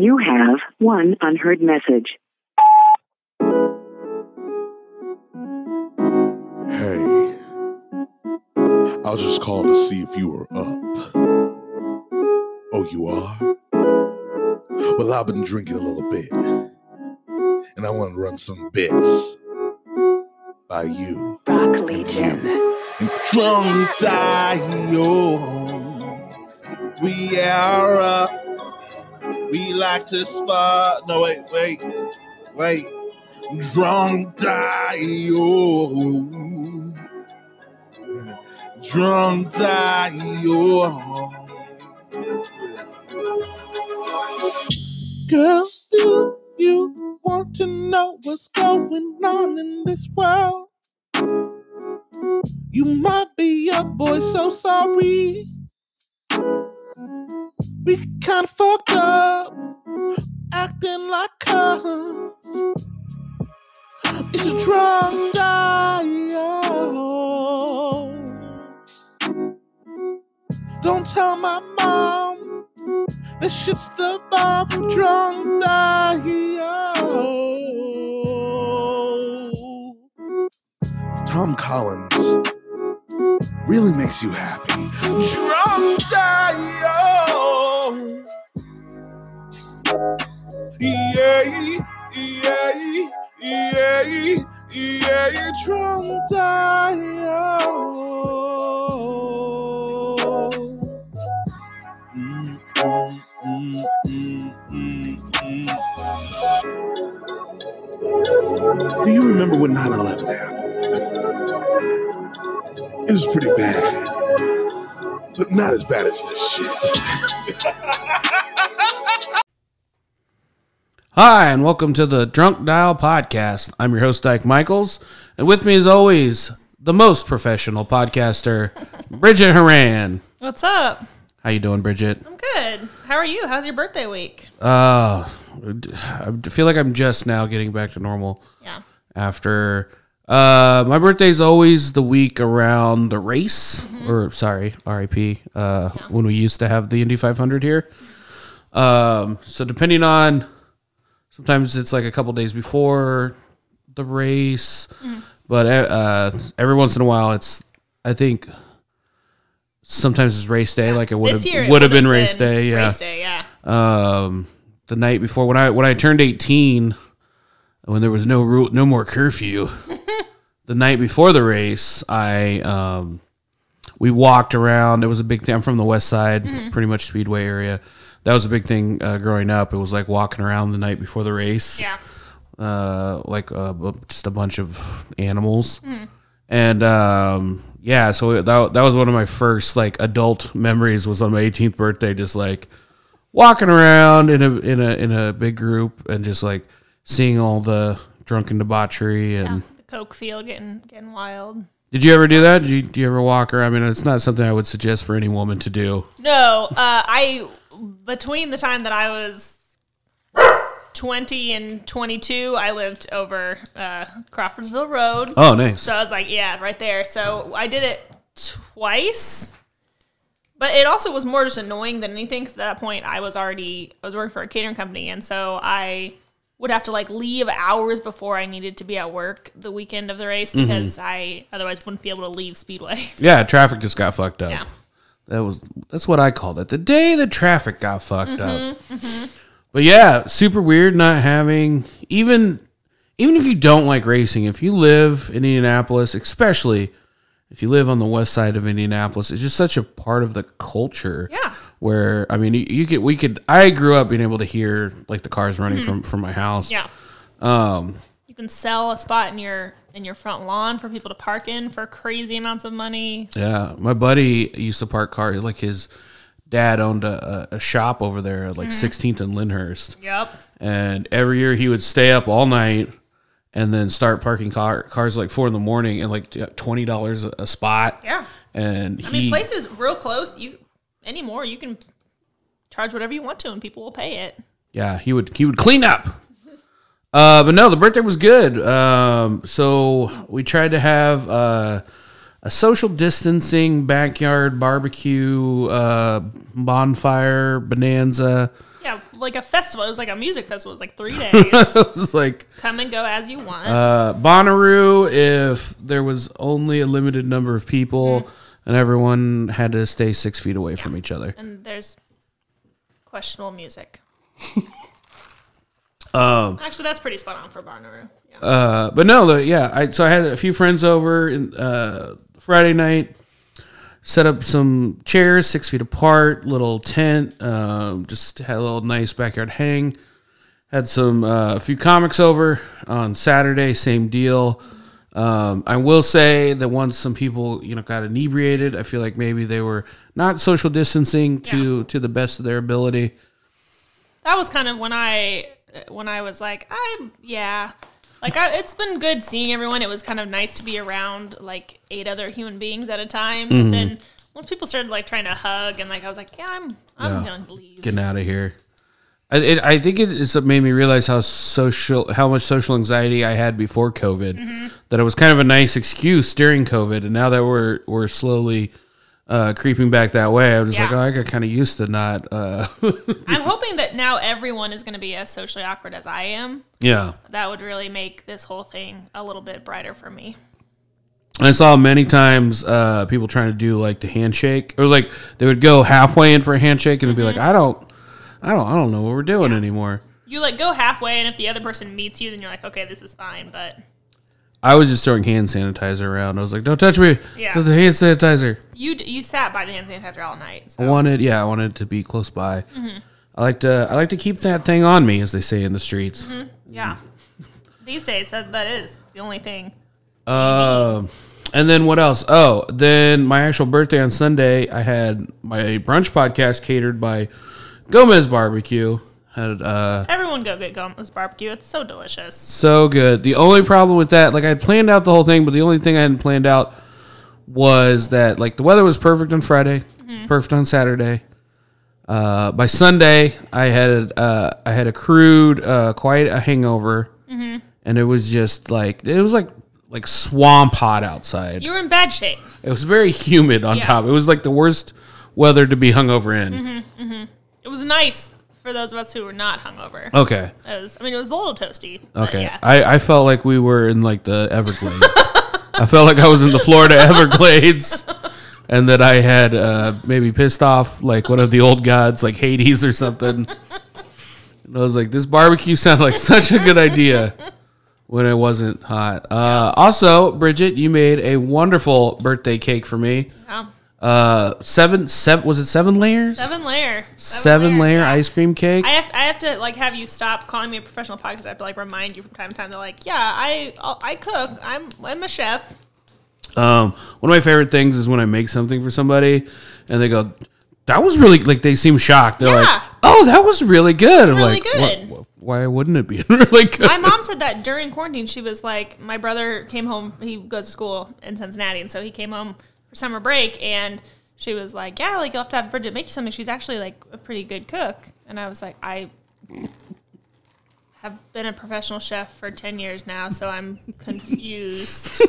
You have one unheard message. Hey, I was just calling to see if you were up. Oh, you are? Well, I've been drinking a little bit, and I want to run some bits by you. Rock Legion. And drunk Dio, we are up. We like to spot. No, wait, wait, wait. Drunk Dio. Drunk Dio. Girl, do you want to know what's going on in this world? You might be a boy, so sorry. We kinda fucked up, acting like cuz. It's a drunk dial. Don't tell my mom. This shit's the bomb. Drunk dial. Tom Collins really makes you happy. Drunk dial. Mm. Do you remember when 9 11 happened? It was pretty bad, but not as bad as this shit. Hi, and welcome to the Drunk Dial Podcast. I'm your host, Dyke Michaels, and with me, as always, the most professional podcaster, Bridget Haran. What's up? How you doing, Bridget? I'm good. How are you? How's your birthday week? Uh, I feel like I'm just now getting back to normal Yeah. after. Uh, my birthday's always the week around the race, or sorry, RIP. Uh, when we used to have the Indy 500 here. Um, so depending on, sometimes it's like a couple days before the race, but uh, every once in a while, it's I think sometimes it's race day, like it would have would have would've been race day, yeah. Race day, yeah. um, the night before when I when I turned 18 when there was no rule no more curfew the night before the race I um we walked around. It was a big thing. I'm from the west side Mm-hmm. pretty much speedway area that was a big thing uh, growing up it was like walking around the night before the race Yeah. uh, like uh, just a bunch of animals, Hmm. and um, yeah, so that that was one of my first like adult memories was on my 18th birthday, just like walking around in a in a in a big group and just like seeing all the drunken debauchery and. The Coke field getting getting wild. Did you ever do that? Did you, do you ever walk around? I mean, it's not something I would suggest for any woman to do. No, uh, I between the time that I was twenty and twenty two, I lived over uh, Crawfordsville Road. Oh, nice. So I was like, yeah, right there. So I did it twice. But it also was more just annoying than anything. 'cause at that point, I was already I was working for a catering company, and so I would have to like leave hours before I needed to be at work the weekend of the race Mm-hmm. because I otherwise wouldn't be able to leave Speedway. Yeah, traffic just got fucked up. Yeah. That was that's what I called it. The day the traffic got fucked up. Mm-hmm, But yeah, super weird not having even even if you don't like racing, if you live in Indianapolis, especially if you live on the west side of Indianapolis, it's just such a part of the culture. Yeah. Where I mean, you, you could we could I grew up being able to hear like the cars running from from my house. Mm-hmm. Yeah. Um You can sell a spot in your in your front lawn for people to park in for crazy amounts of money. Yeah, my buddy used to park cars. Like his dad owned a, a- shop over there, at like mm-hmm. 16th and Lyndhurst, Yep. and every year he would stay up all night and then start parking car, cars like four in the morning and like twenty dollars a spot. Yeah. and I he mean, places real close. You anymore, you can charge whatever you want to, and people will pay it. yeah he would he would clean up. Uh, but no, the birthday was good. Um, so we tried to have uh, a social distancing backyard barbecue, uh, bonfire bonanza. Yeah, like a festival. It was like a music festival. It was like three days. it was like Come and go as you want. uh, Bonnaroo if there was only a limited number of people Mm-hmm. and everyone had to stay six feet away from each other. and there's questionable music. Um, Actually, that's pretty spot on for Bonnaroo. Yeah. Uh, but no, the, yeah. I so I had a few friends over in, uh, Friday night. Set up some chairs six feet apart, little tent. Um, just had a little nice backyard hang. Had some uh, a few comics over on Saturday. Same deal. Um, I will say that once some people you know got inebriated, I feel like maybe they were not social distancing to to the best of their ability. that was kind of when I when I was like, I yeah, like I, it's been good seeing everyone. It was kind of nice to be around like eight other human beings at a time. Mm-hmm. And then once people started like trying to hug and like I was like, yeah, I'm I'm Yeah. gonna leave. getting out of here. I, it, I think it, it's made me realize how social, how much social anxiety I had before COVID. That it was kind of a nice excuse during COVID, and now that we're we're slowly uh, creeping back that way, I was just like, oh, I got kind of used to not. Uh, I'm hoping that now everyone is gonna be as socially awkward as I am. yeah, That would really make this whole thing a little bit brighter for me. I saw many times uh, people trying to do like the handshake, or like they would go halfway in for a handshake and it'd be like, I don't, I don't, I don't know what we're doing anymore. You like go halfway, and if the other person meets you, then you're like, okay, this is fine. But I was just throwing hand sanitizer around. I was like, don't touch me. Yeah. The hand sanitizer. you you sat by the hand sanitizer all night. So. I wanted, yeah, I wanted it to be close by. Mm-hmm. I like to, I like to keep that thing on me, as they say in the streets. Yeah. These days, that, that is the only thing. Um, and then what else? Oh, then my actual birthday on Sunday, I had my brunch podcast catered by Gomez Barbecue. Had uh, Everyone go get Gomez barbecue. It's so delicious. so good. The only problem with that, like I planned out the whole thing, but the only thing I hadn't planned out was that like the weather was perfect on Friday, perfect on Saturday. Uh, by Sunday, I had uh, I had accrued uh, quite a hangover, and it was just like it was like like swamp hot outside. You were in bad shape. It was very humid on Yeah. top. It was like the worst weather to be hungover in. It was nice for those of us who were not hungover. Okay. It was, I mean, it was a little toasty. Okay. Yeah. I, I felt like we were in like the Everglades. I felt like I was in the Florida Everglades and that I had uh, maybe pissed off like one of the old gods, like Hades or something. And I was like, this barbecue sounded like such a good idea when it wasn't hot. Uh, also, Bridget, you made a wonderful birthday cake for me. Yeah. Uh, seven, seven, was it seven layers? Seven layer. Seven layer yeah. ice cream cake. I have, I have to like have you stop calling me a professional podcast. I have to like remind you from time to time. They're like, yeah, I I'll, I cook. I'm I'm a chef. Um, one of my favorite things is when I make something for somebody and they go, "That was really like." They seem shocked. They're like, "Oh, that was really good." Really like, good. "What- why wouldn't it be really good? My mom said that during quarantine, she was like, my brother came home. He goes to school in Cincinnati, and so he came home for summer break, and she was like, yeah, like you'll have to have Bridget make you something. She's actually like a pretty good cook, and I was like, I have been a professional chef for ten years now, so I'm confused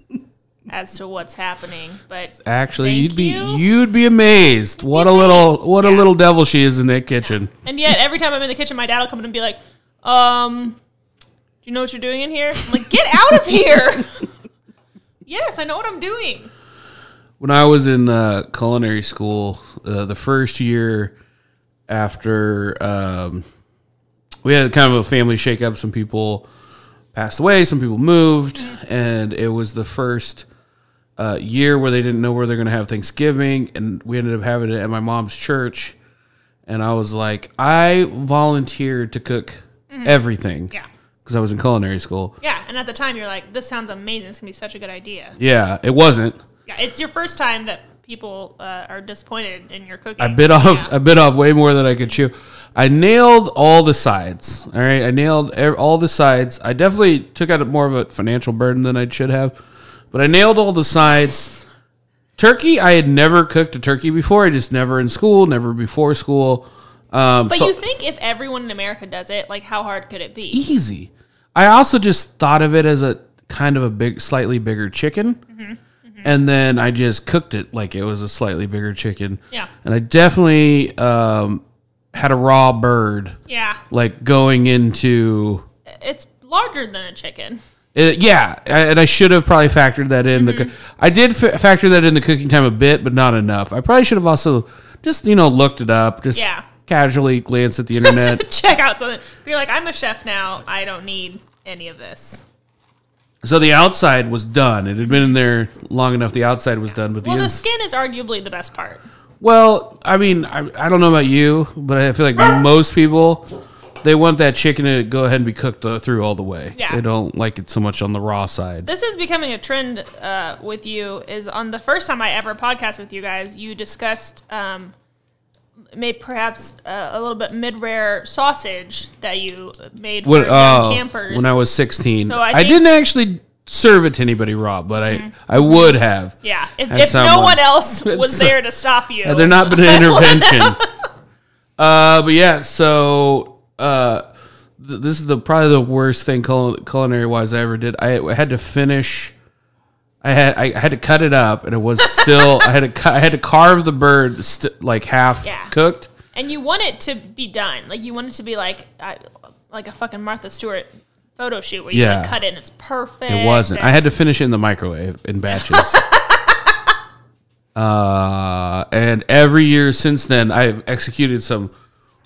as to what's happening. But Actually, you'd be you. you'd be amazed what a little amazed. what a little devil she is in that kitchen. And yet, every time I'm in the kitchen, my dad will come in and be like, um, do you know what you're doing in here? I'm like, get out of here. yes, I know what I'm doing. When I was in uh, culinary school, uh, the first year after um, we had kind of a family shakeup, some people passed away, some people moved, and it was the first uh, year where they didn't know where they're going to have Thanksgiving, and we ended up having it at my mom's church. And I was like, I volunteered to cook everything Yeah. because I was in culinary school. Yeah. And at the time, you're like, this sounds amazing. This can be such a good idea. Yeah, it wasn't. Yeah. It's your first time that people uh, are disappointed in your cooking. I bit off Yeah. I bit off way more than I could chew. I nailed all the sides. All right, I nailed all the sides. I definitely took out more of a financial burden than I should have, but I nailed all the sides. Turkey, I had never cooked a turkey before. I just never in school, never before school. Um, But so you think if everyone in America does it, like, how hard could it be? easy. I also just thought of it as a kind of a big, slightly bigger chicken, Mm-hmm. And then I just cooked it like it was a slightly bigger chicken. Yeah. and I definitely um, had a raw bird, Yeah, like going into. it's larger than a chicken. Uh, yeah, and I should have probably factored that in. The I did f- factor that in the cooking time a bit, but not enough. I probably should have also just you know looked it up, just Yeah. casually glanced at the internet. Check out something. You're like, I'm a chef now, I don't need any of this. So the outside was done. It had been in there long enough. The outside was done, but the Well, the ins- skin is arguably the best part. Well, I mean, I, I don't know about you, but I feel like most people they want that chicken to go ahead and be cooked uh, through all the way. Yeah. They don't like it so much on the raw side. This is becoming a trend uh, with you. Is on the first time I ever podcast with you guys, you discussed um, made perhaps uh, a little bit mid rare sausage that you made for When, uh, campers. when I was 16, So I I, Mm-hmm. didn't actually serve it to anybody raw, but I I would have. yeah, if, if no one else was there to stop you, Had there not been an intervention. uh, but yeah, so uh, th- this is the probably the worst thing cul- culinary wise I ever did. I, I had to finish. I had I had to cut it up, and it was still. I had to cut, I had to carve the bird st- like half Yeah. cooked. and you want it to be done. Like you want it to be like uh, like a fucking Martha Stewart photo shoot where you Yeah. like cut it and it's perfect. It wasn't. I had to finish it in the microwave in batches. uh, and every year since then, I've executed some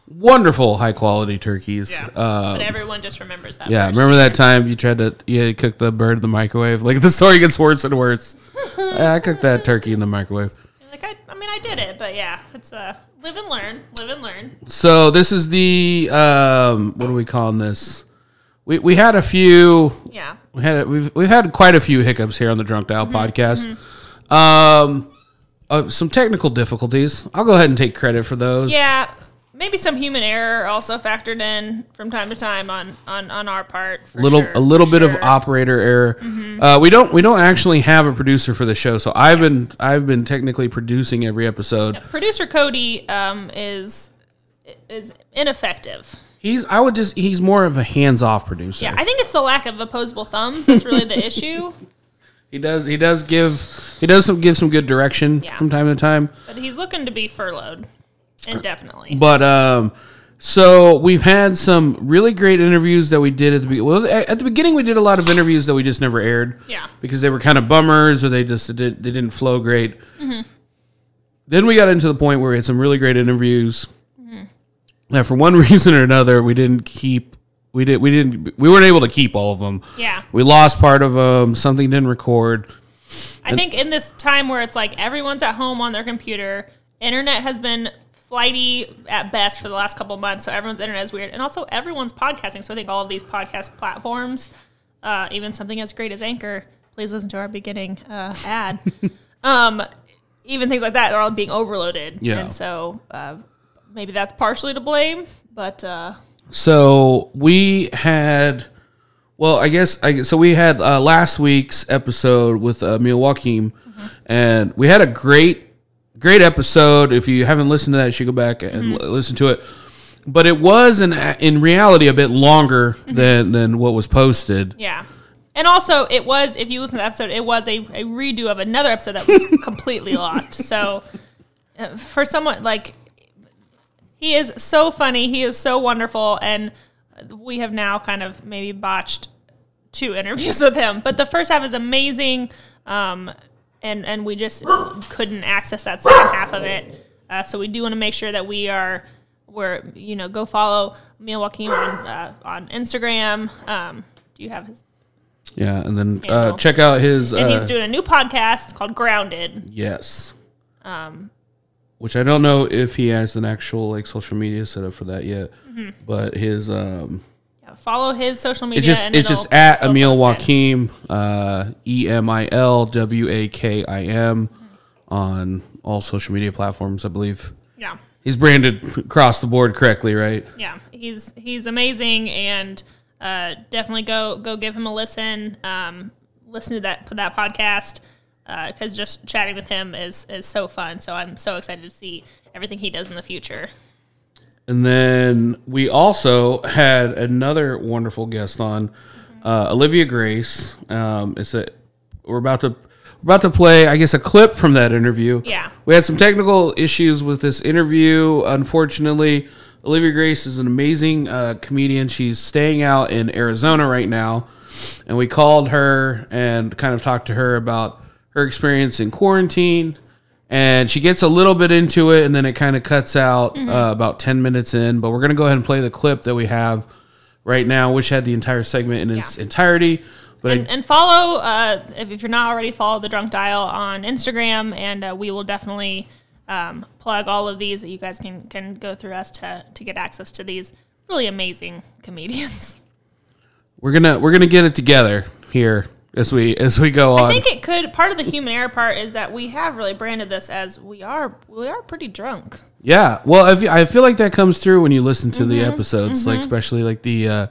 wonderful high quality turkeys. yeah. Uh, but everyone just remembers that. yeah, remember year. that time you tried to you to cook the bird in the microwave? Like the story gets worse and worse. I cooked that turkey in the microwave. Like I, I mean, I did it, but yeah, it's uh, live and learn, live and learn. So this is the um, what are we calling this? We we had a few Yeah, we had we've we've had quite a few hiccups here on the Drunk Dial podcast. Um, uh, some technical difficulties. I'll go ahead and take credit for those. yeah. Maybe some human error also factored in from time to time on on on our part. Little sure, a little bit of operator error. Uh, we don't we don't actually have a producer for the show, so I've been I've been technically producing every episode. Producer Cody um, is is ineffective. He's I would just he's more of a hands off producer. Yeah, I think it's the lack of opposable thumbs that's really the issue. he does he does give he does some give some good direction Yeah. from time to time. But he's looking to be furloughed indefinitely. But um, so we've had some really great interviews that we did at the be- well at the beginning. We did a lot of interviews that we just never aired. Yeah. because they were kind of bummers or they just did, they didn't flow great. Mm-hmm. Then we got into the point where we had some really great interviews. That for one reason or another we didn't keep. We did. We didn't. We weren't able to keep all of them. Yeah. We lost part of them. Something didn't record. I think in this time where it's like everyone's at home on their computer, internet has been flighty at best for the last couple of months, so everyone's internet is weird, and also everyone's podcasting. So I think all of these podcast platforms, uh, even something as great as Anchor, please listen to our beginning uh, ad. um, even things like that, they're all being overloaded, Yeah. and so uh, maybe that's partially to blame, but uh, So we had, well, I guess I so we had uh, last week's episode with uh, Emil Wakim, and we had a great, great episode. If you haven't listened to that, you should go back and l- listen to it. But it was in in reality a bit longer than than what was posted. Yeah. And also, it was, if you listen to the episode, it was a, a redo of another episode that was completely lost. So, uh, for someone like, he is so funny, he is so wonderful, and we have now kind of maybe botched two interviews with him. But the first half is amazing, um, and, and we just couldn't access that second half of it. Uh, so, we do want to make sure that we are. We're, you know, go follow Wakim on uh, on Instagram. Um, do you have his? Yeah, and then uh, check out his. and uh, he's doing a new podcast called Grounded. Yes. Um, which I don't know if he has an actual like social media set up for that yet, Mm-hmm. but his um, follow his social media. it's just it's just at Emil. Wakim, uh, E M I L W A K I M, on all social media platforms. I believe Yeah, he's branded across the board correctly, right? yeah, he's he's amazing, and uh, definitely go go give him a listen. Um, listen to that that podcast because just chatting with him is is so fun. So I'm so excited to see everything he does in the future. And then we also had another wonderful guest on, uh, Olivia Grace. Um, it's a we're about to we're about to play, I guess, a clip from that interview. Yeah. we had some technical issues with this interview. Unfortunately, Olivia Grace is an amazing uh, comedian. She's staying out in Arizona right now, and we called her and kind of talked to her about her experience in quarantine. And she gets a little bit into it, and then it kind of cuts out uh, about ten minutes in. But we're gonna go ahead and play the clip that we have right now, which had the entire segment in its Yeah. entirety. But I and, and follow uh, if, if you're not already follow the drunk dial on instagram and uh, we will definitely um, plug all of these that you guys can can go through us to to get access to these really amazing comedians we're gonna we're gonna get it together here as we as we go on. i think it could part of the human error part is that we have really branded this as we are we are pretty drunk Yeah, well, I feel, I feel like that comes through when you listen to the Mm-hmm. episodes, like especially like the uh,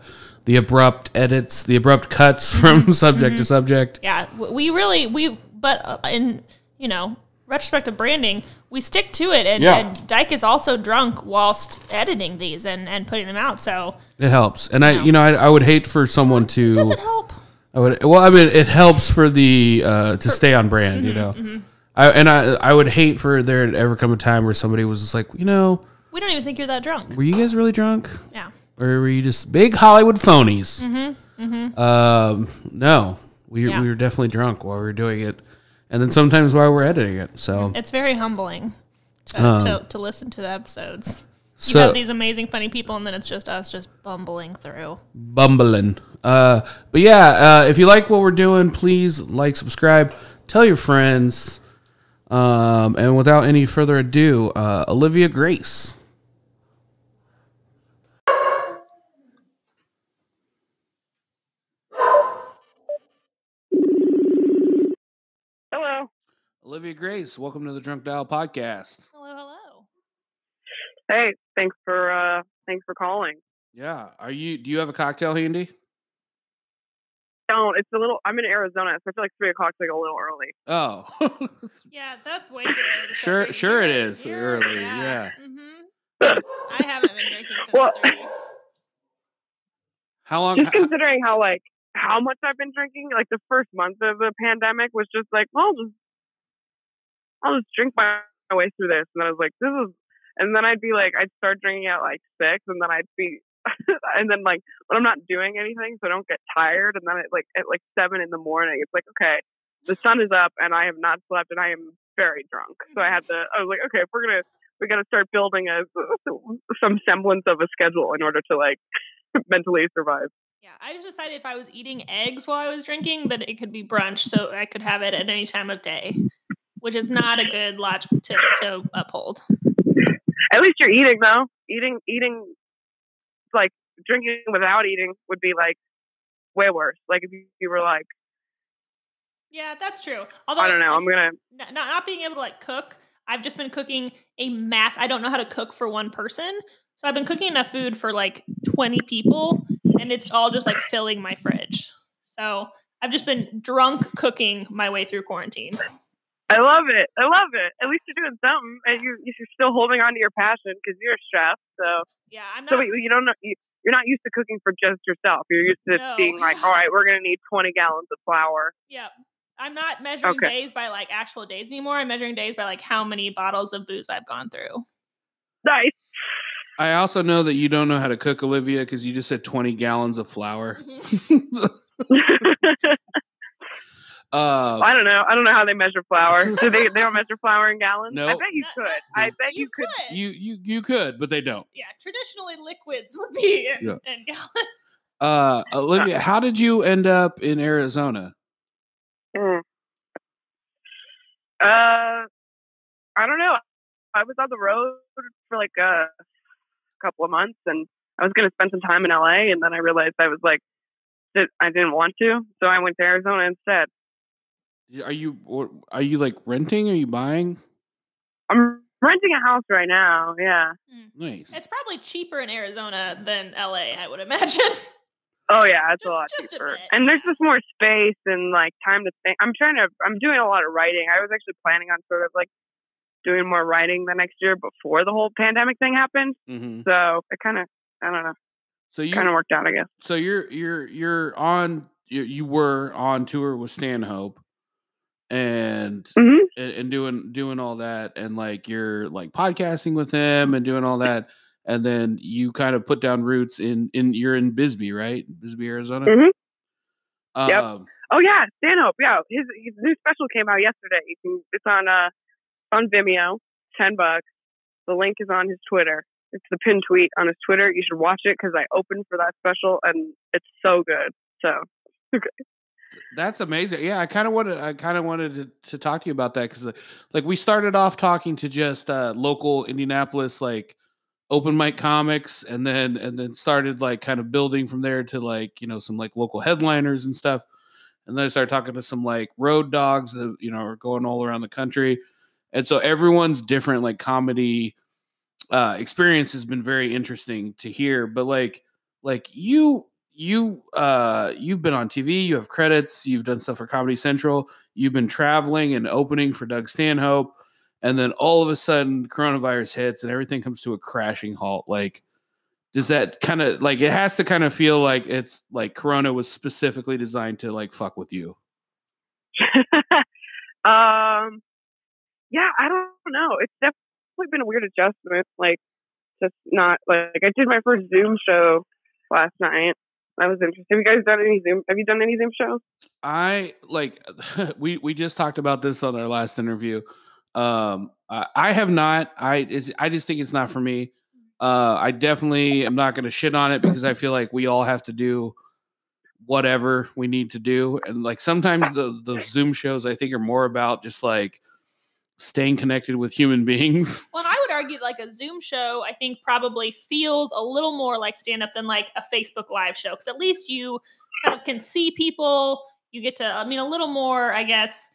the abrupt edits, the abrupt cuts from subject to subject. yeah we really we but uh, in you know retrospective branding we stick to it and, Yeah. and dyke is also drunk whilst editing these and and putting them out so It helps, and I, you know, I, I would hate for someone to. does it help I would. Well, I mean, it helps for the uh, to stay on brand, you know. I, and I, I would hate for there to ever come a time where somebody was just like, you know, we don't even think you're that drunk were you guys really drunk, yeah or were you just big Hollywood phonies? Mm-hmm. Um, no, we Yeah. we were definitely drunk while we were doing it, and then sometimes while we're editing it. So It's very humbling to, to, to listen to the episodes. You So- have these amazing, funny people, and then it's just us just bumbling through. bumbling. Uh, but yeah, uh, if you like what we're doing, please like, subscribe, tell your friends. Um, and without any further ado, uh, Olivia Grace. Hello. Olivia Grace, welcome to the Drunk Dial podcast. Hello, hello. Hey, thanks for uh thanks for calling. Yeah, are you? Do you have a cocktail handy? Don't. It's a little. I'm in Arizona, so I feel like three o'clock's like a little early. Oh, Yeah, that's way too early. Sure- sure it is beer. is You're- early, yeah. hmm I haven't been drinking since Well- three. how long? Just considering how like how much I've been drinking, like the first month of the pandemic was just like, well, just I'll just drink my way through this, and then I was like, this is, and then I'd be like, I'd start drinking at like six, and then I'd be. and then like when I'm not doing anything, so I don't get tired, and then at like at like seven in the morning, it's like okay, the sun is up, and I have not slept, and I am very drunk. So I had to. I was like, okay, if we're gonna we got to start building a some semblance of a schedule in order to like mentally survive. Yeah, I just decided if I was eating eggs while I was drinking, that it could be brunch, so I could have it at any time of day, which is not a good logic to, to uphold. At least you're eating though. Eating, eating, like drinking without eating would be like way worse. Like if you, were like, Yeah, that's true. Although I don't know, I'm gonna. not, not not being able to like cook i've just been cooking a mass i don't know how to cook for one person so i've been cooking enough food for like 20 people and it's all just like filling my fridge so i've just been drunk cooking my way through quarantine I love it. I love it. At least you're doing something, and you you're still holding on to your passion because you're a chef. So, yeah i'm not so you don't know. You, you're not used to cooking for just yourself. You're used to No. being like, all right, we're gonna need 20 gallons of flour. yeah i'm not measuring Okay. days by like actual days anymore i'm measuring days by like how many bottles of booze i've gone through Nice. I also know that you don't know how to cook, Olivia, because you just said twenty gallons of flour. Mm-hmm. Uh, I don't know. I don't know how they measure flour. Do they? They don't measure flour in gallons. No, I bet you could. no. I bet you, could. you you you could, but they don't. yeah traditionally liquids would be in, Yeah. in gallons Uh, Olivia, how did you end up in Arizona? Mm. Uh, I don't know. I was on the road for like a couple of months, and I was going to spend some time in LA, and then I realized I was like, I didn't want to, so I went to Arizona instead. Are you or are you like renting? Are you buying? I'm renting a house right now. Yeah. Nice. It's probably cheaper in Arizona than LA, I would imagine. Oh yeah, it's Just- a lot just a cheaper, bit. and there's just more space and like time to think. I'm trying to. I'm doing a lot of writing. I was actually planning on sort of like doing more writing the next year before the whole pandemic thing happened. hmm So it kind of, I don't know, So you kind of worked out, I guess. so you're you're you're on you, you were on tour with Stanhope and, hmm and and doing doing all that and like you're like podcasting with him and doing all that and then you kind of put down roots in in you're in Bisbee, right? Bisbee, Arizona. mm-hmm. Yep. Um, Oh yeah, Stanhope. Yeah, his, his new special came out yesterday. You can, it's on uh on Vimeo, ten bucks. The link is on his Twitter. It's the pin tweet on his Twitter. You should watch it because I opened for that special and it's so good. So That's amazing. Yeah, I kind of wanted I kind of wanted to, to talk to you about that because like we started off talking to just uh, local Indianapolis like open mic comics and then and then started like kind of building from there to like you know some like local headliners and stuff. And then I started talking to some like road dogs that you know are going all around the country. And so everyone's different like comedy uh experience has been very interesting to hear. But like like you you uh you've been on TV, you have credits, you've done stuff for Comedy Central, you've been traveling and opening for Doug Stanhope, and then all of a sudden coronavirus hits and everything comes to a crashing halt. Like does that kind of like it has to kind of feel like it's like Corona was specifically designed to like fuck with you. um yeah, I don't know. It's definitely been a weird adjustment. Like just not like I did my first Zoom show last night. That was interesting. Have you guys done any Zoom? Have you done any Zoom shows? I like we we just talked about this on our last interview. Um, I, I have not. I I just think it's not for me. Uh, I definitely am not going to shit on it because I feel like we all have to do whatever we need to do, and like sometimes those those Zoom shows I think are more about just like staying connected with human beings. Well, I would argue like a Zoom show, I think probably feels a little more like stand up than like a Facebook live show because at least you kind of can see people. You get to, I mean, a little more, I guess,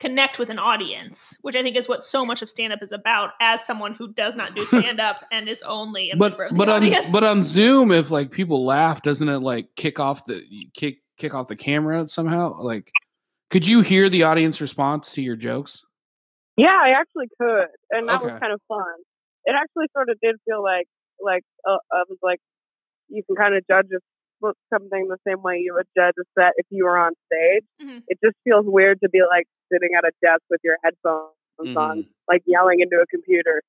connect with an audience, which I think is what so much of stand up is about. As someone who does not do stand up and is only a but member of the but on audience. but on Zoom, if like people laugh, doesn't it like kick off the kick kick off the camera somehow? Like, could you hear the audience response to your jokes? Yeah, I actually could, and that was kind of fun. It actually sort of did feel like like uh, I was like you can kind of judge a, look something the same way you would judge a set if you were on stage. Mhm. It just feels weird to be like sitting at a desk with your headphones on, Mhm. like yelling into a computer.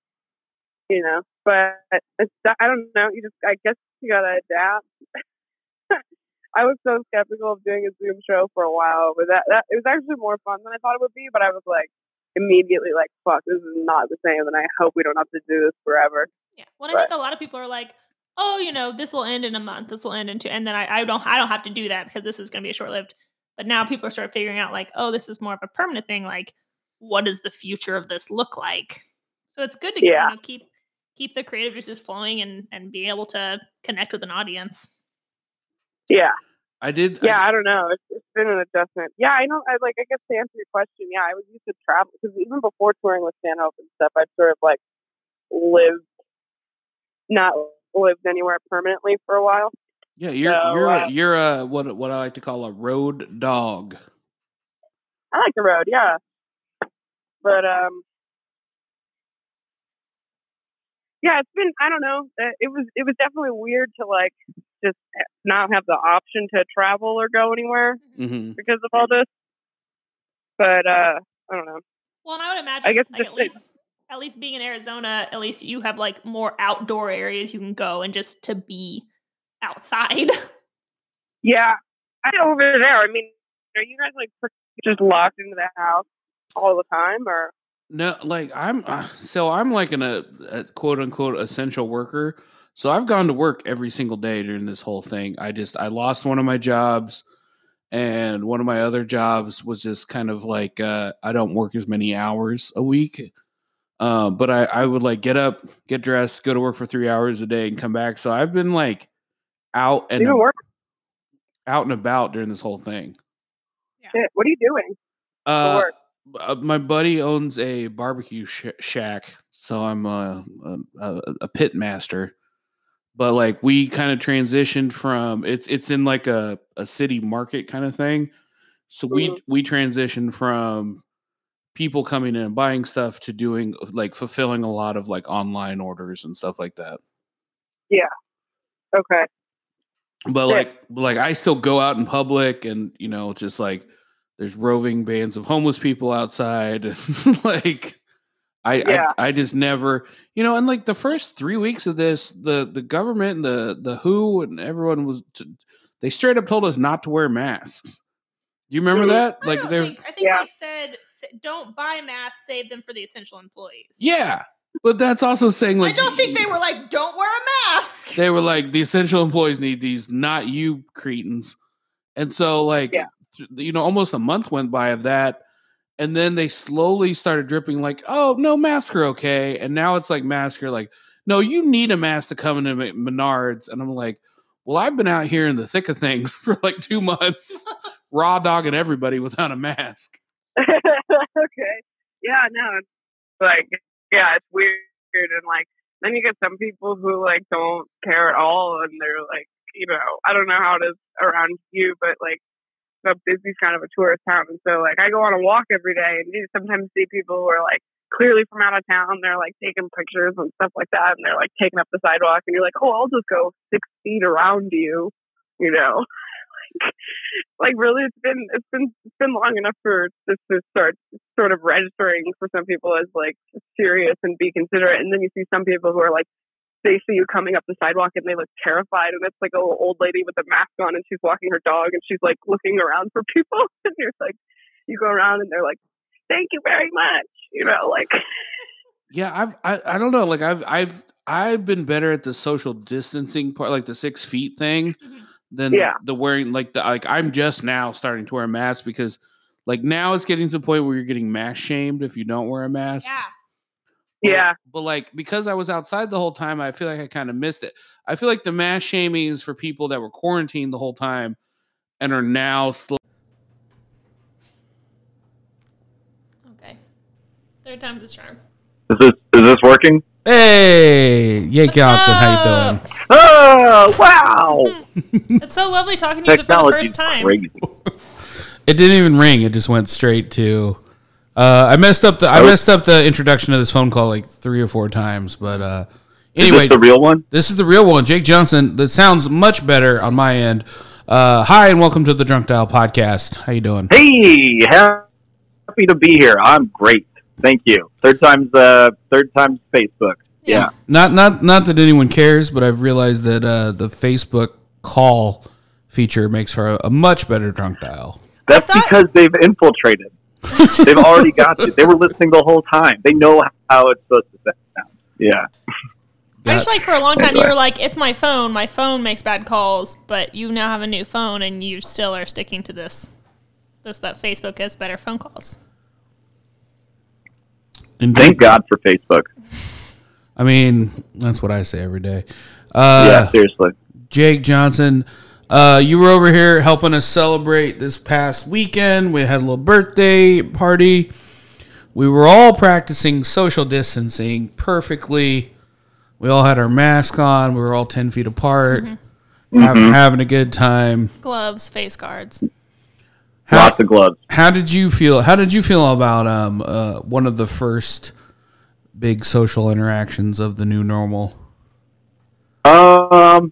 You know, but it's I don't know. You just I guess you gotta adapt. I was so skeptical of doing a Zoom show for a while, but that, that it was actually more fun than I thought it would be. But I was like immediately like, "Fuck, this is not the same," and I hope we don't have to do this forever. Yeah. Well, I think a lot of people are like, oh, you know, this will end in a month. This will end in two, and then I, I don't, I don't have to do that because this is going to be a short lived. But now people of figuring out like, oh, this is more of a permanent thing. Like, what does the future of this look like? So it's good to Yeah. you know, keep keep the creative juices flowing and and be able to connect with an audience. Yeah, I did. yeah. I, I don't know. It's, it's been an adjustment. Yeah, I know. I like. I guess to answer your question, yeah, I was used to travel because even before touring with Stanhope and stuff, I'd sort of like lived, not lived anywhere permanently for a while. yeah, you're So, you're uh, you're a what what I like to call a road dog. I like the road, yeah. But um yeah, it's been I don't know. uh, It was it was definitely weird to like just not have the option to travel or go anywhere hmm because of all this. But uh I don't know. Well, and I would imagine, guess like, just at like- least at least being in Arizona, at least you have like more outdoor areas you can go and just to be outside. Yeah. I over there. I mean, are you guys like just locked into the house all the time or No, like I'm uh, so I'm like an a, a quote unquote essential worker. So I've gone to work every single day during this whole thing. I just I lost one of my jobs, and one of my other jobs was just kind of like uh, I don't work as many hours a week. Um, but I, I would like get up, get dressed, go to work for three hours a day, and come back. So I've been like out and ab- work? out and about during this whole thing. Shit, What are you doing? Uh, uh, my buddy owns a barbecue sh- shack, so I'm a, a, a, a pit master. But like we kind of transitioned from it's it's in like a, a city market kind of thing. So we Mhm. we transitioned from people coming in and buying stuff to doing like fulfilling a lot of like online orders and stuff like that. Yeah okay. But Sick. like like I still go out in public and you know just like there's roving bands of homeless people outside like I, Yeah. I I just never, you know, and like the first three weeks of this, the the government and the the WHO and everyone was, t- they straight up told us not to wear masks. You remember Mhm. that? I Like don't they're think, I think Yeah. they said don't buy masks, save them for the essential employees. yeah, but that's also saying like I don't think they were like, don't wear a mask. they were like the essential employees need these, not you cretins. And so like Yeah. th- you know, almost a month went by of that. And then they slowly started dripping like, oh no, masks are okay. And now it's like masks are like, no, you need a mask to come into Menards. And I'm like, well, I've been out here in the thick of things for like two months, raw dogging everybody without a mask. okay. Yeah, no, it's like, yeah, it's weird. And like, then you get some people who like don't care at all. And they're like, you know, I don't know how it is around you, but like, so Bisbee's kind of a tourist town. And so like, I go on a walk every day and you sometimes see people who are like, clearly from out of town. They're like taking pictures and stuff like that. And they're like taking up the sidewalk. And you're like, oh, I'll just go six feet around you, you know? like really it's been it's been it's been long enough for this to start sort of registering for some people as like serious and be considerate and then you see some people who are like they see you coming up the sidewalk and they look terrified and it's like a little old lady with a mask on and she's walking her dog and she's like looking around for people and you're like you go around and they're like thank you very much you know like Yeah, I've I, I don't know. Like I've I've I've been better at the social distancing part, like the six feet thing, Mhm. than Yeah. the wearing like the like I'm just now starting to wear a mask because like now it's getting to the point where you're getting mask shamed if you don't wear a mask. Yeah. But, yeah But like because I was outside the whole time, I feel like I kind of missed it. I feel like the mass shaming is for people that were quarantined the whole time and are now slow. Okay. Third time's the charm. Is this is this working? Hey, Jake Johnson, how you doing? Oh wow! It's so lovely talking to you for the first time. crazy. It didn't even ring. It just went straight to. Uh, I messed up the I Oh. messed up the introduction of this phone call like three or four times, but uh, Is anyway, this the real one? this is the real one. Jake Johnson. That sounds much better on my end. Uh, hi and welcome to the Drunk Dial podcast. How you doing? Hey, happy to be here. I'm great. Thank you. Third time's uh third time's Facebook. Yeah. Not not not that anyone cares, but I've realized that uh, the Facebook call feature makes for a, a much better Drunk Dial. That's thought- because they've infiltrated. they've already got you. They were listening the whole time. They know how it's supposed to sound. Yeah. I just like for a long time you Anyway. were like, it's my phone. My phone makes bad calls, but you now have a new phone and you still are sticking to this. This that Facebook gets better phone calls. And Thank God for Facebook. I mean, that's what I say every day. Uh, yeah, Uh, seriously. Jake Johnson, uh, you were over here helping us celebrate this past weekend. We had a little birthday party. We were all practicing social distancing perfectly. We all had our mask on. We were all 10 feet apart, hav- having a good time. Gloves, face guards. How, Lots of gloves. how did you feel? How did you feel about um, uh, one of the first big social interactions of the new normal? Um,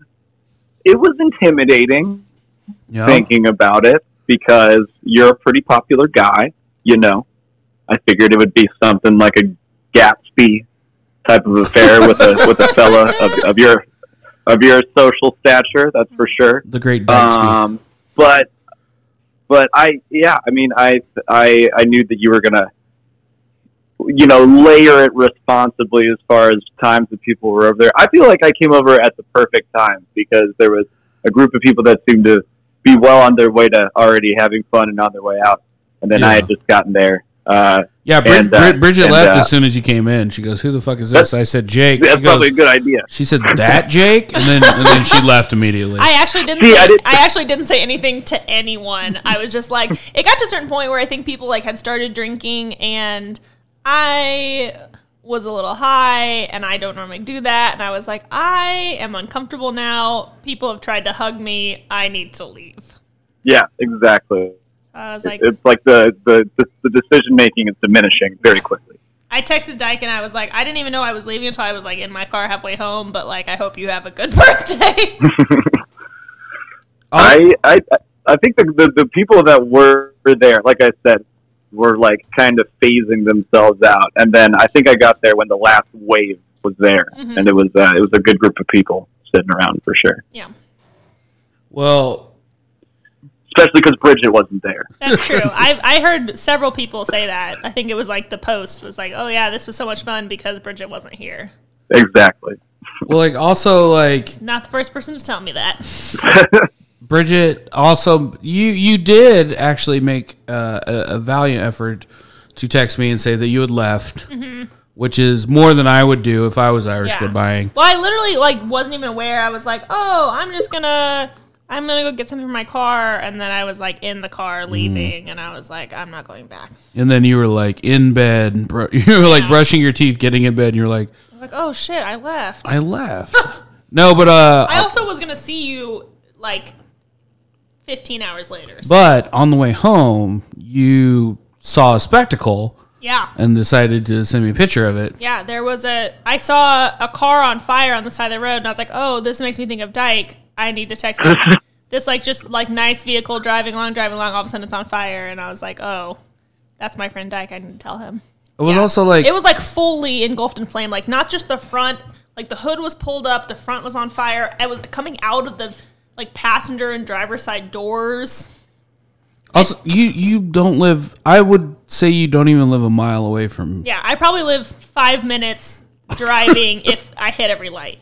it was intimidating Yeah. thinking about it because you're a pretty popular guy. You know, I figured it would be something like a Gatsby type of affair with a with a fella of, of your of your social stature. That's for sure. The Great Dykesby. Um, but but I yeah, I mean I I I knew that you were gonna you know layer it responsibly as far as times that people were over there. I feel like I came over at the perfect time because there was a group of people that seemed to be well on their way to already having fun and on their way out, and then I had just gotten there. Uh, Yeah, Brid- And, uh, Brid- Bridget and, left uh, as soon as you came in. She goes, "Who the fuck is this?" I said, "Jake." that's She probably a good idea. she said, "That Jake," and then and then she left immediately. I actually didn't. See, say, I I, didn't- actually didn't say anything to anyone. I was just like, it got to a certain point where I think people like had started drinking, and I was a little high, and I don't normally do that. And I was like, I am uncomfortable now. People have tried to hug me. I need to leave. Yeah, exactly. I was like, it's like the the, the, the decision making is diminishing very quickly. I texted Dyke, and I was like, I didn't even know I was leaving until I was like in my car halfway home. But like, I hope you have a good birthday. I, oh. I I think the, the the people that were there, like I said, were like kind of phasing themselves out, and then I think I got there when the last wave was there, Mhm. and it was uh, it was a good group of people sitting around for sure. Yeah, Well, Especially because Bridget wasn't there. that's true. I I heard several people say that. I think it was like the post was like, "Oh yeah, this was so much fun because Bridget wasn't here." Exactly. well, like also like Not the first person to tell me that. Bridget. Also, you you did actually make uh, a, a valiant effort to text me and say that you had left, which is more than I would do if I was Irish Mm-hmm. Yeah. goodbying. Well, I literally like wasn't even aware. I was like, "Oh, I'm just gonna." I'm gonna go get something from my car, and then I was like in the car leaving, and I was like, I'm not going back. And then you were like in bed, you were like brushing your teeth, getting in bed, and you're like, I'm like, oh shit, I left. I left. no, but uh, I also was gonna see you like 15 hours later. So, but on the way home, you saw a spectacle yeah, and decided to send me a picture of it. yeah. There was a. I saw a car on fire on the side of the road, and I was like, oh, this makes me think of Dyke. I need to text him. this like just like nice vehicle driving along, driving along. All of a sudden, it's on fire, and I was like, oh, that's my friend Dyke. I need to tell him. It was Yeah. also like It was like fully engulfed in flame. Like not just the front, like the hood was pulled up, the front was on fire. It was coming out of the like passenger and driver side doors. also you you don't live. I would say you don't even live a mile away from. Yeah, I probably live five minutes driving if I hit every light.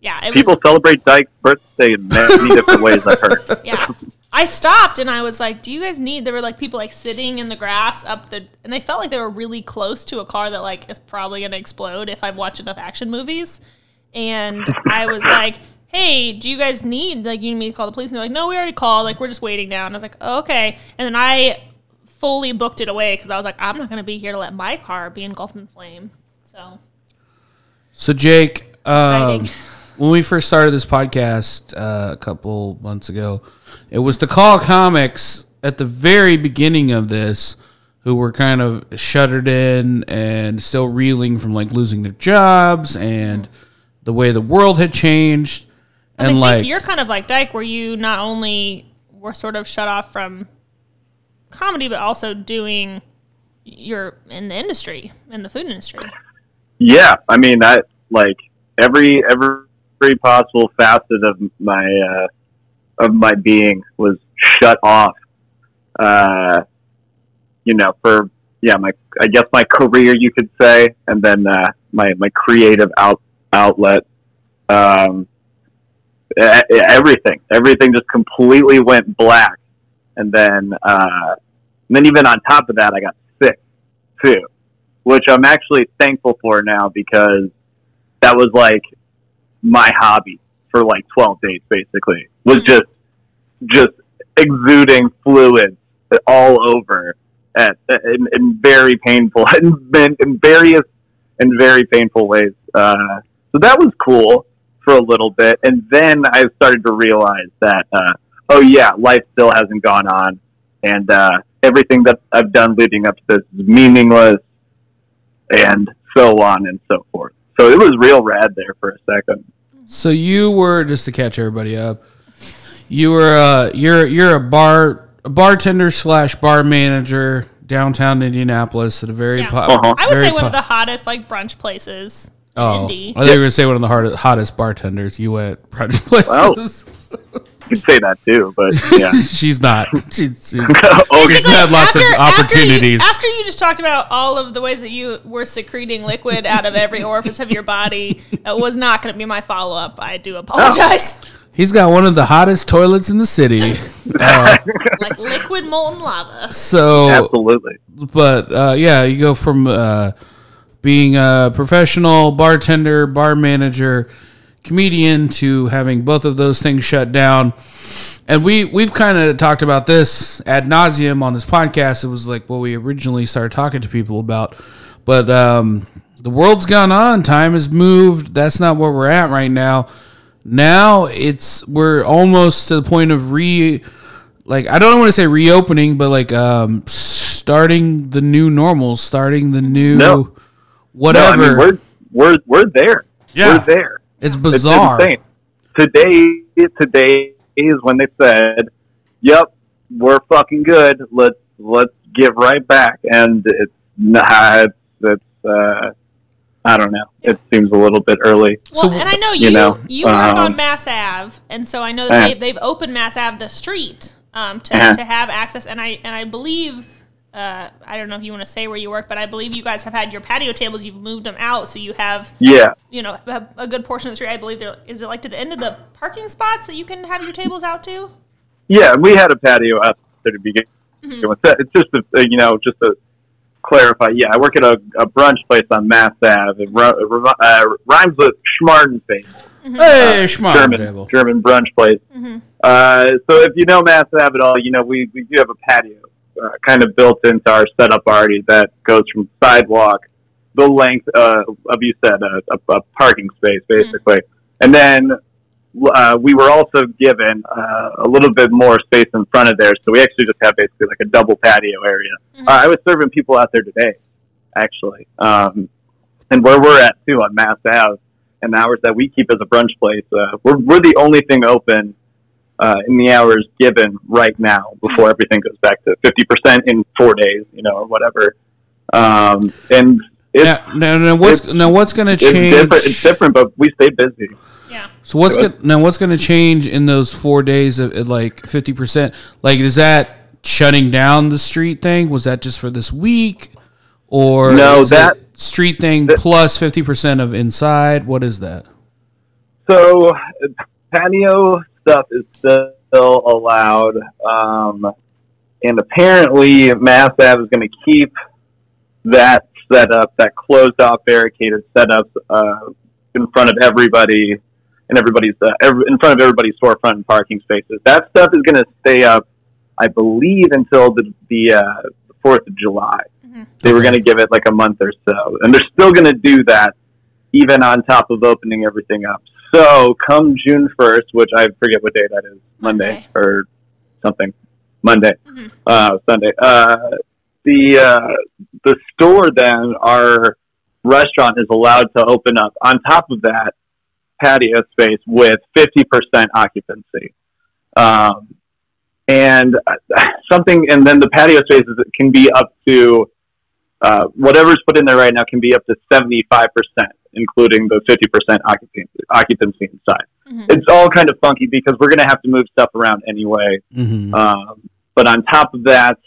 Yeah, it People was. celebrate Dyke's birthday in many different ways. I've heard. Yeah, I stopped and I was like, "Do you guys need?" There were like people like sitting in the grass up the, and they felt like they were really close to a car that like is probably gonna explode if I've watched enough action movies. And I was like, "Hey, do you guys need like you need me to call the police?" And they're like, "No, we already called. Like we're just waiting now." And I was like, oh, "Okay." And then I fully booked it away because I was like, "I'm not gonna be here to let my car be engulfed in flame." So So Jake, um, when we first started this podcast uh, a couple months ago, it was to call comics at the very beginning of this who were kind of shuttered in and still reeling from like losing their jobs and the way the world had changed. I And mean, like think you're kind of like Dyke, where you not only were sort of shut off from comedy, but also doing you're in the industry, in the food industry. Yeah, I mean, I like every every possible facet of my uh, of my being was shut off. Uh, you know, for yeah, my I guess my career, you could say, and then uh, my my creative out outlet. Um, everything, everything just completely went black, and then uh, and then even on top of that, I got sick too which I'm actually thankful for now because that was like my hobby for like 12 days basically. Was Mhm. just just exuding fluids all over at, in, in very painful in, in various in very painful ways. Uh, so that was cool for a little bit and then I started to realize that uh, oh yeah life still hasn't gone on and uh, everything that I've done leading up to this is meaningless and so on and so forth. So it was real rad there for a second. So you were just to catch everybody up. You were uh, you're you're a bar a bartender slash bar manager downtown Indianapolis at a very Yeah. pop. Uh-huh. I would very say one pop- of the hottest like brunch places Oh, in Indy. I thought you were gonna say one of the hardest, hottest bartenders. You went brunch places. You could say that too, but yeah. she's not. She's, she's oh, She's had lots of opportunities. After you, after you just talked about all of the ways that you were secreting liquid out of every orifice of your body, it was not going to be my follow up. I do apologize. he's got one of the hottest toilets in the city. Uh, like liquid molten lava. so, absolutely. but uh, yeah, you go from uh, being a professional bartender, bar manager, comedian to having both of those things shut down. And we we've kind of talked about this ad nauseum on this podcast. It was like what we originally started talking to people about, but um, the world's gone on. Time has moved. That's not where we're at right now. Now it's we're almost to the point of re like I don't want to say reopening, but like um starting the new normal, starting the new. No, whatever. I mean, we're we're we're there. Yeah. We're there. it's It's bizarre. insane. Today today is when they said, "Yep, we're fucking good. Let's let's give right back, and it's not. It's, it's uh, I don't know. It seems a little bit early. Well, So, and I know you you you, know, work on um, Mass Ave, and so I know uh, they've, they've opened Mass Ave the street um, to, Uh-huh. to have access, and I and I believe. Uh, I don't know if you want to say where you work, but I believe you guys have had your patio tables. You've moved them out, so you have, Yeah, you know, a, a good portion of the street. I believe there is it like to the end of the parking spots that you can have your tables out to. yeah. We had a patio out there to begin with. It's just a, you know just to clarify. Yeah, I work at a, a brunch place on Mass Ave. It, ru- uh, rhymes with Schmardenfeld. Hey, schmuck German table. German brunch place. Uh, so if you know Mass Ave at all, you know we, we do have a patio uh, kind of built into our setup already that goes from sidewalk the length uh, of you said a, a, a parking space basically, and then uh, we were also given uh, a little bit more space in front of there, so we actually just have basically like a double patio area. Uh, I was serving people out there today, actually, um, and where we're at too on Mass Ave and the hours that we keep as a brunch place, uh, we're, we're the only thing open uh, in the hours given right now before everything goes back to 50% in four days, you know, or whatever. Um, and it's, Now, now, now what's it's- now what's going to it's change? different. It's different, but we stay busy. Yeah. So what's Go going now what's going to change in those four days of at like fifty percent? Like, is that shutting down the street thing? Was that just for this week, or No, is that- it street thing plus fifty percent of inside? What is that? So patio stuff is still allowed, um, and apparently Mass Ave is going to keep that setup, that closed off barricaded setup, uh, in front of everybody, and everybody's uh, every, in front of everybody's storefront and parking spaces. That stuff is going to stay up, I believe, until the the uh, Fourth of July. They were going to give it like a month or so, and they're still going to do that even on top of opening everything up. So come June first, which I forget what day that is, Monday, Monday. or something, Monday, Mhm. uh, Sunday. Uh, the uh, the store then our restaurant is allowed to open up on top of that patio space with fifty percent occupancy. Um, and uh, something, and then the patio spaces can be up to uh, whatever's put in there right now can be up to 75%, including the 50% occupancy, occupancy inside. Mhm. It's all kind of funky because we're going to have to move stuff around anyway. Mm-hmm. Um, but on top of that,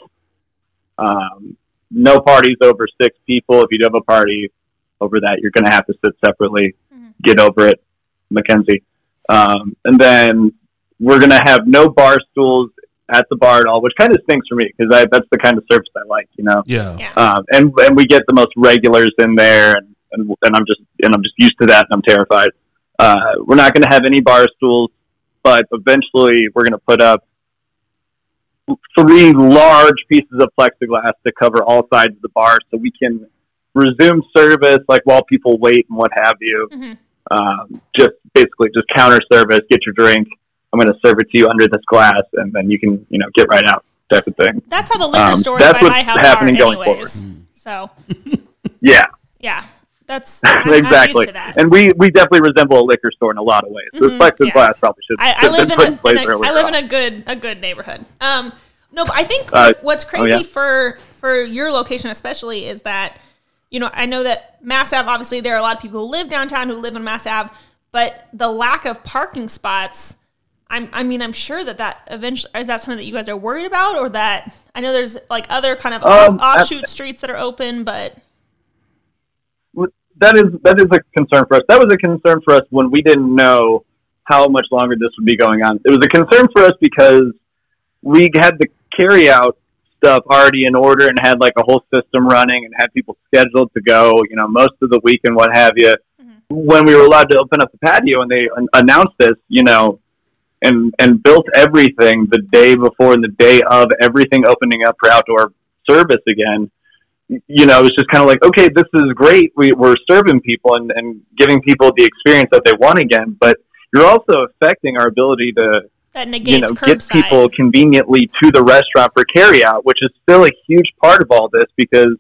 um, no parties over six people. If you do have a party over that, you're going to have to sit separately. Mhm. Get over it, Mackenzie. Um, and then we're going to have no bar stools at the bar at all, which kind of stinks for me because that's the kind of service I like, you know yeah. Yeah. um, and and we get the most regulars in there, and, and and I'm just and I'm just used to that, and I'm terrified. Uh, we're not going to have any bar stools, but eventually we're going to put up three large pieces of plexiglass to cover all sides of the bar, so we can resume service like while people wait and what have you. Mhm. Um, just basically just counter service, get your drink. I'm going to serve it to you under this glass, and then you can you know get right out type of thing. That's how the liquor Um, stores that's by what's my house happening are, going anyways. So Yeah. yeah, that's I'm, I'm exactly. used to that. And we, we definitely resemble a liquor store in a lot of ways. This Mhm, plexiglass probably should, I, I live have in been put a, in place in a earlier. I live on. in a good a good neighborhood. Um, no, but I think Uh, what's oh, crazy yeah? for for your location especially is that you know I know that Mass Ave obviously there are a lot of people who live downtown who live in Mass Ave, but the lack of parking spots. I'm, I mean, I'm sure that that eventually is that something that you guys are worried about, or that I know there's like other kind of Um, off, offshoot streets that are open, but that is that is a concern for us. That was a concern for us when we didn't know how much longer this would be going on. It was a concern for us because we had the carry out stuff already in order and had like a whole system running and had people scheduled to go, you know, most of the week and what have you. When we were allowed to open up the patio and they an- announced this, you know, and and built everything the day before and the day of everything opening up for outdoor service again you know, it's just kind of like, okay, this is great. We, we're serving people and, and giving people the experience that they want again, but you're also affecting our ability to, that negates you know, get people conveniently to the restaurant for carryout, which is still a huge part of all this because,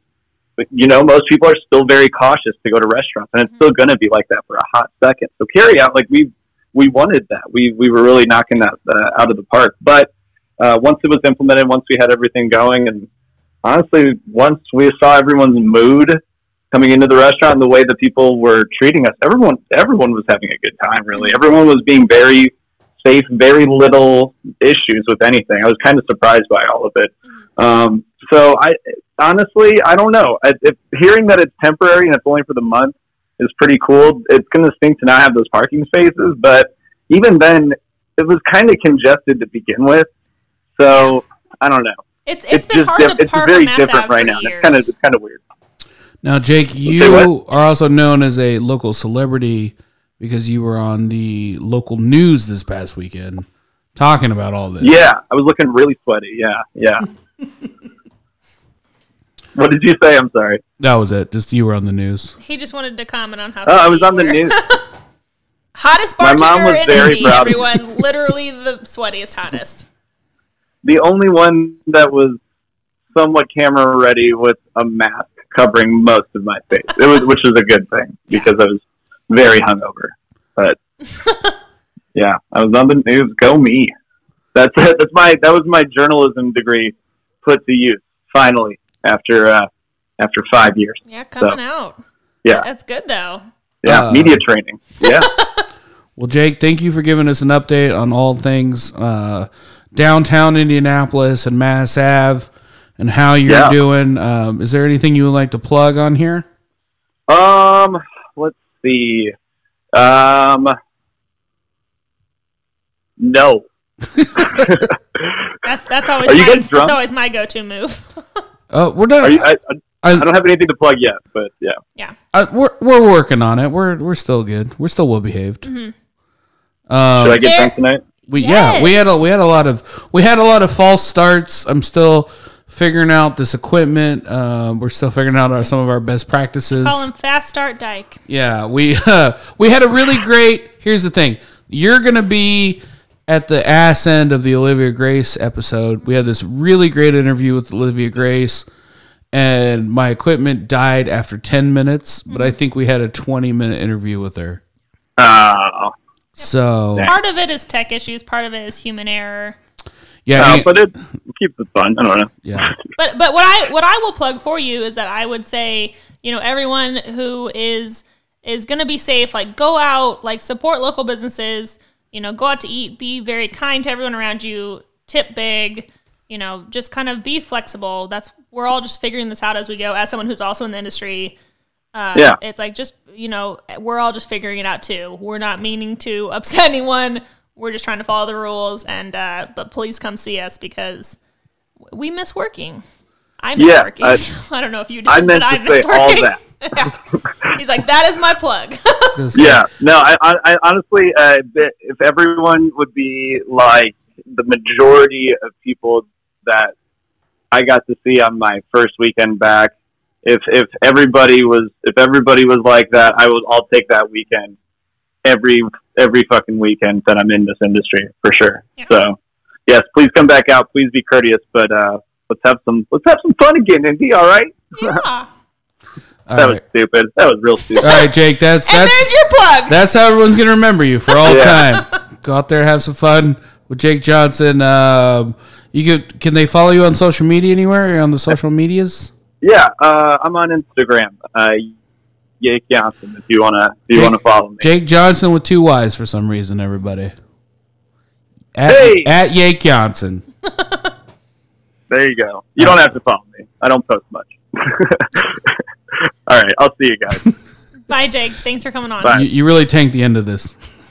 you know, most people are still very cautious to go to restaurants and it's mm-hmm. still going to be like that for a hot second. So carryout, like we, we wanted that. We, we were really knocking that uh, out of the park. But uh, once it was implemented, once we had everything going and honestly, once we saw everyone's mood coming into the restaurant and the way that people were treating us, everyone everyone was having a good time. Really, everyone was being very safe, very little issues with anything. I was kind of surprised by all of it. Um, so I honestly, I don't know. I, if, hearing that it's temporary and it's only for the month is pretty cool. It's going to stink to not have those parking spaces, but even then, it was kind of congested to begin with. So I don't know. It's it's been hard diff- to it's park very on different Ave right now. years. It's kind of it's kind of weird. Now, Jake, you are also known as a local celebrity because you were on the local news this past weekend talking about all this. Yeah, I was looking really sweaty. Yeah, yeah. what did you say? I'm sorry. That was it. Just you were on the news. He just wanted to comment on how. Oh, I was sweaty on the news. Hottest My mom bartender was in very Indy, proud. everyone. Literally the sweatiest, hottest. the only one that was somewhat camera ready with a mask covering most of my face. It was, which is a good thing because I was very hungover. But yeah, I was on the news. Go me. That's it. That's my that was my journalism degree put to use finally after uh, after five years. Yeah, coming out. Yeah, That's good though. yeah, Uh, media training. Yeah, Well, Jake, thank you for giving us an update on all things uh, downtown Indianapolis and Mass Ave and how you're Yeah. doing. Um, is there anything you would like to plug on here? Um, let's see. Um, no. That, that's always Are you my, guys drunk? that's always my go-to move. Uh, we're done. You, I, I, I, I don't have anything to plug yet, but yeah. yeah. I, we're we're working on it. We're we're still good. We're still well behaved. Mm-hmm. Um, Should I get There- drunk tonight? We yeah, we had a we had a lot of we had a lot of false starts. I'm still figuring out this equipment. Um, we're still figuring out our, some of our best practices. Call him Fast Start Dyke. Yeah, we uh, we had a really great. Here's the thing: you're gonna be at the ass end of the Olivia Grace episode. We had this really great interview with Olivia Grace, and my equipment died after ten minutes. But I think we had a 20 minute interview with her. Oh, So Part of it is tech issues. Part of it is human error. yeah, no, uh, and- but it keeps it fun. I don't know. yeah. But but what I what I will plug for you is that I would say you know everyone who is is going to be safe. Like go out, like support local businesses. You know, go out to eat. Be very kind to everyone around you. Tip big. You know, just kind of be flexible. That's we're all just figuring this out as we go. As someone who's also in the industry, uh, Yeah. it's like just you know we're all just figuring it out too. We're not meaning to upset anyone. We're just trying to follow the rules. And uh, but please come see us because we miss working. I miss Yeah, working. I- I, don't know if you do, I meant but I miss say all working. that. Yeah. He's like, that is my plug. Yeah, no, I, I, I honestly, uh, if everyone would be like the majority of people that I got to see on my first weekend back, if if everybody was if everybody was like that, I would I'll take that weekend every every fucking weekend that I'm in this industry for sure. Yeah. So, yes, please come back out. Please be courteous, but uh, let's have some let's have some fun again, Indy. All right? yeah. All That right. was stupid. That was real stupid. All right, Jake. That's And that's there's your plug. that's how everyone's gonna remember you for all Yeah. time. Go out there, have some fun with Jake Johnson. Um, you could can they follow you on social media anywhere? on the social medias? Yeah, uh, I'm on Instagram. Uh, Yake Johnson. If you wanna, if you Jake- wanna follow me. Jake Johnson with two Y's for some reason. Everybody. At, Hey! at Jake Johnson. There you go. You don't have to follow me. I don't post much. All right, I'll see you guys. Bye, Jake. Thanks for coming on. Bye. You, you really tanked the end of this.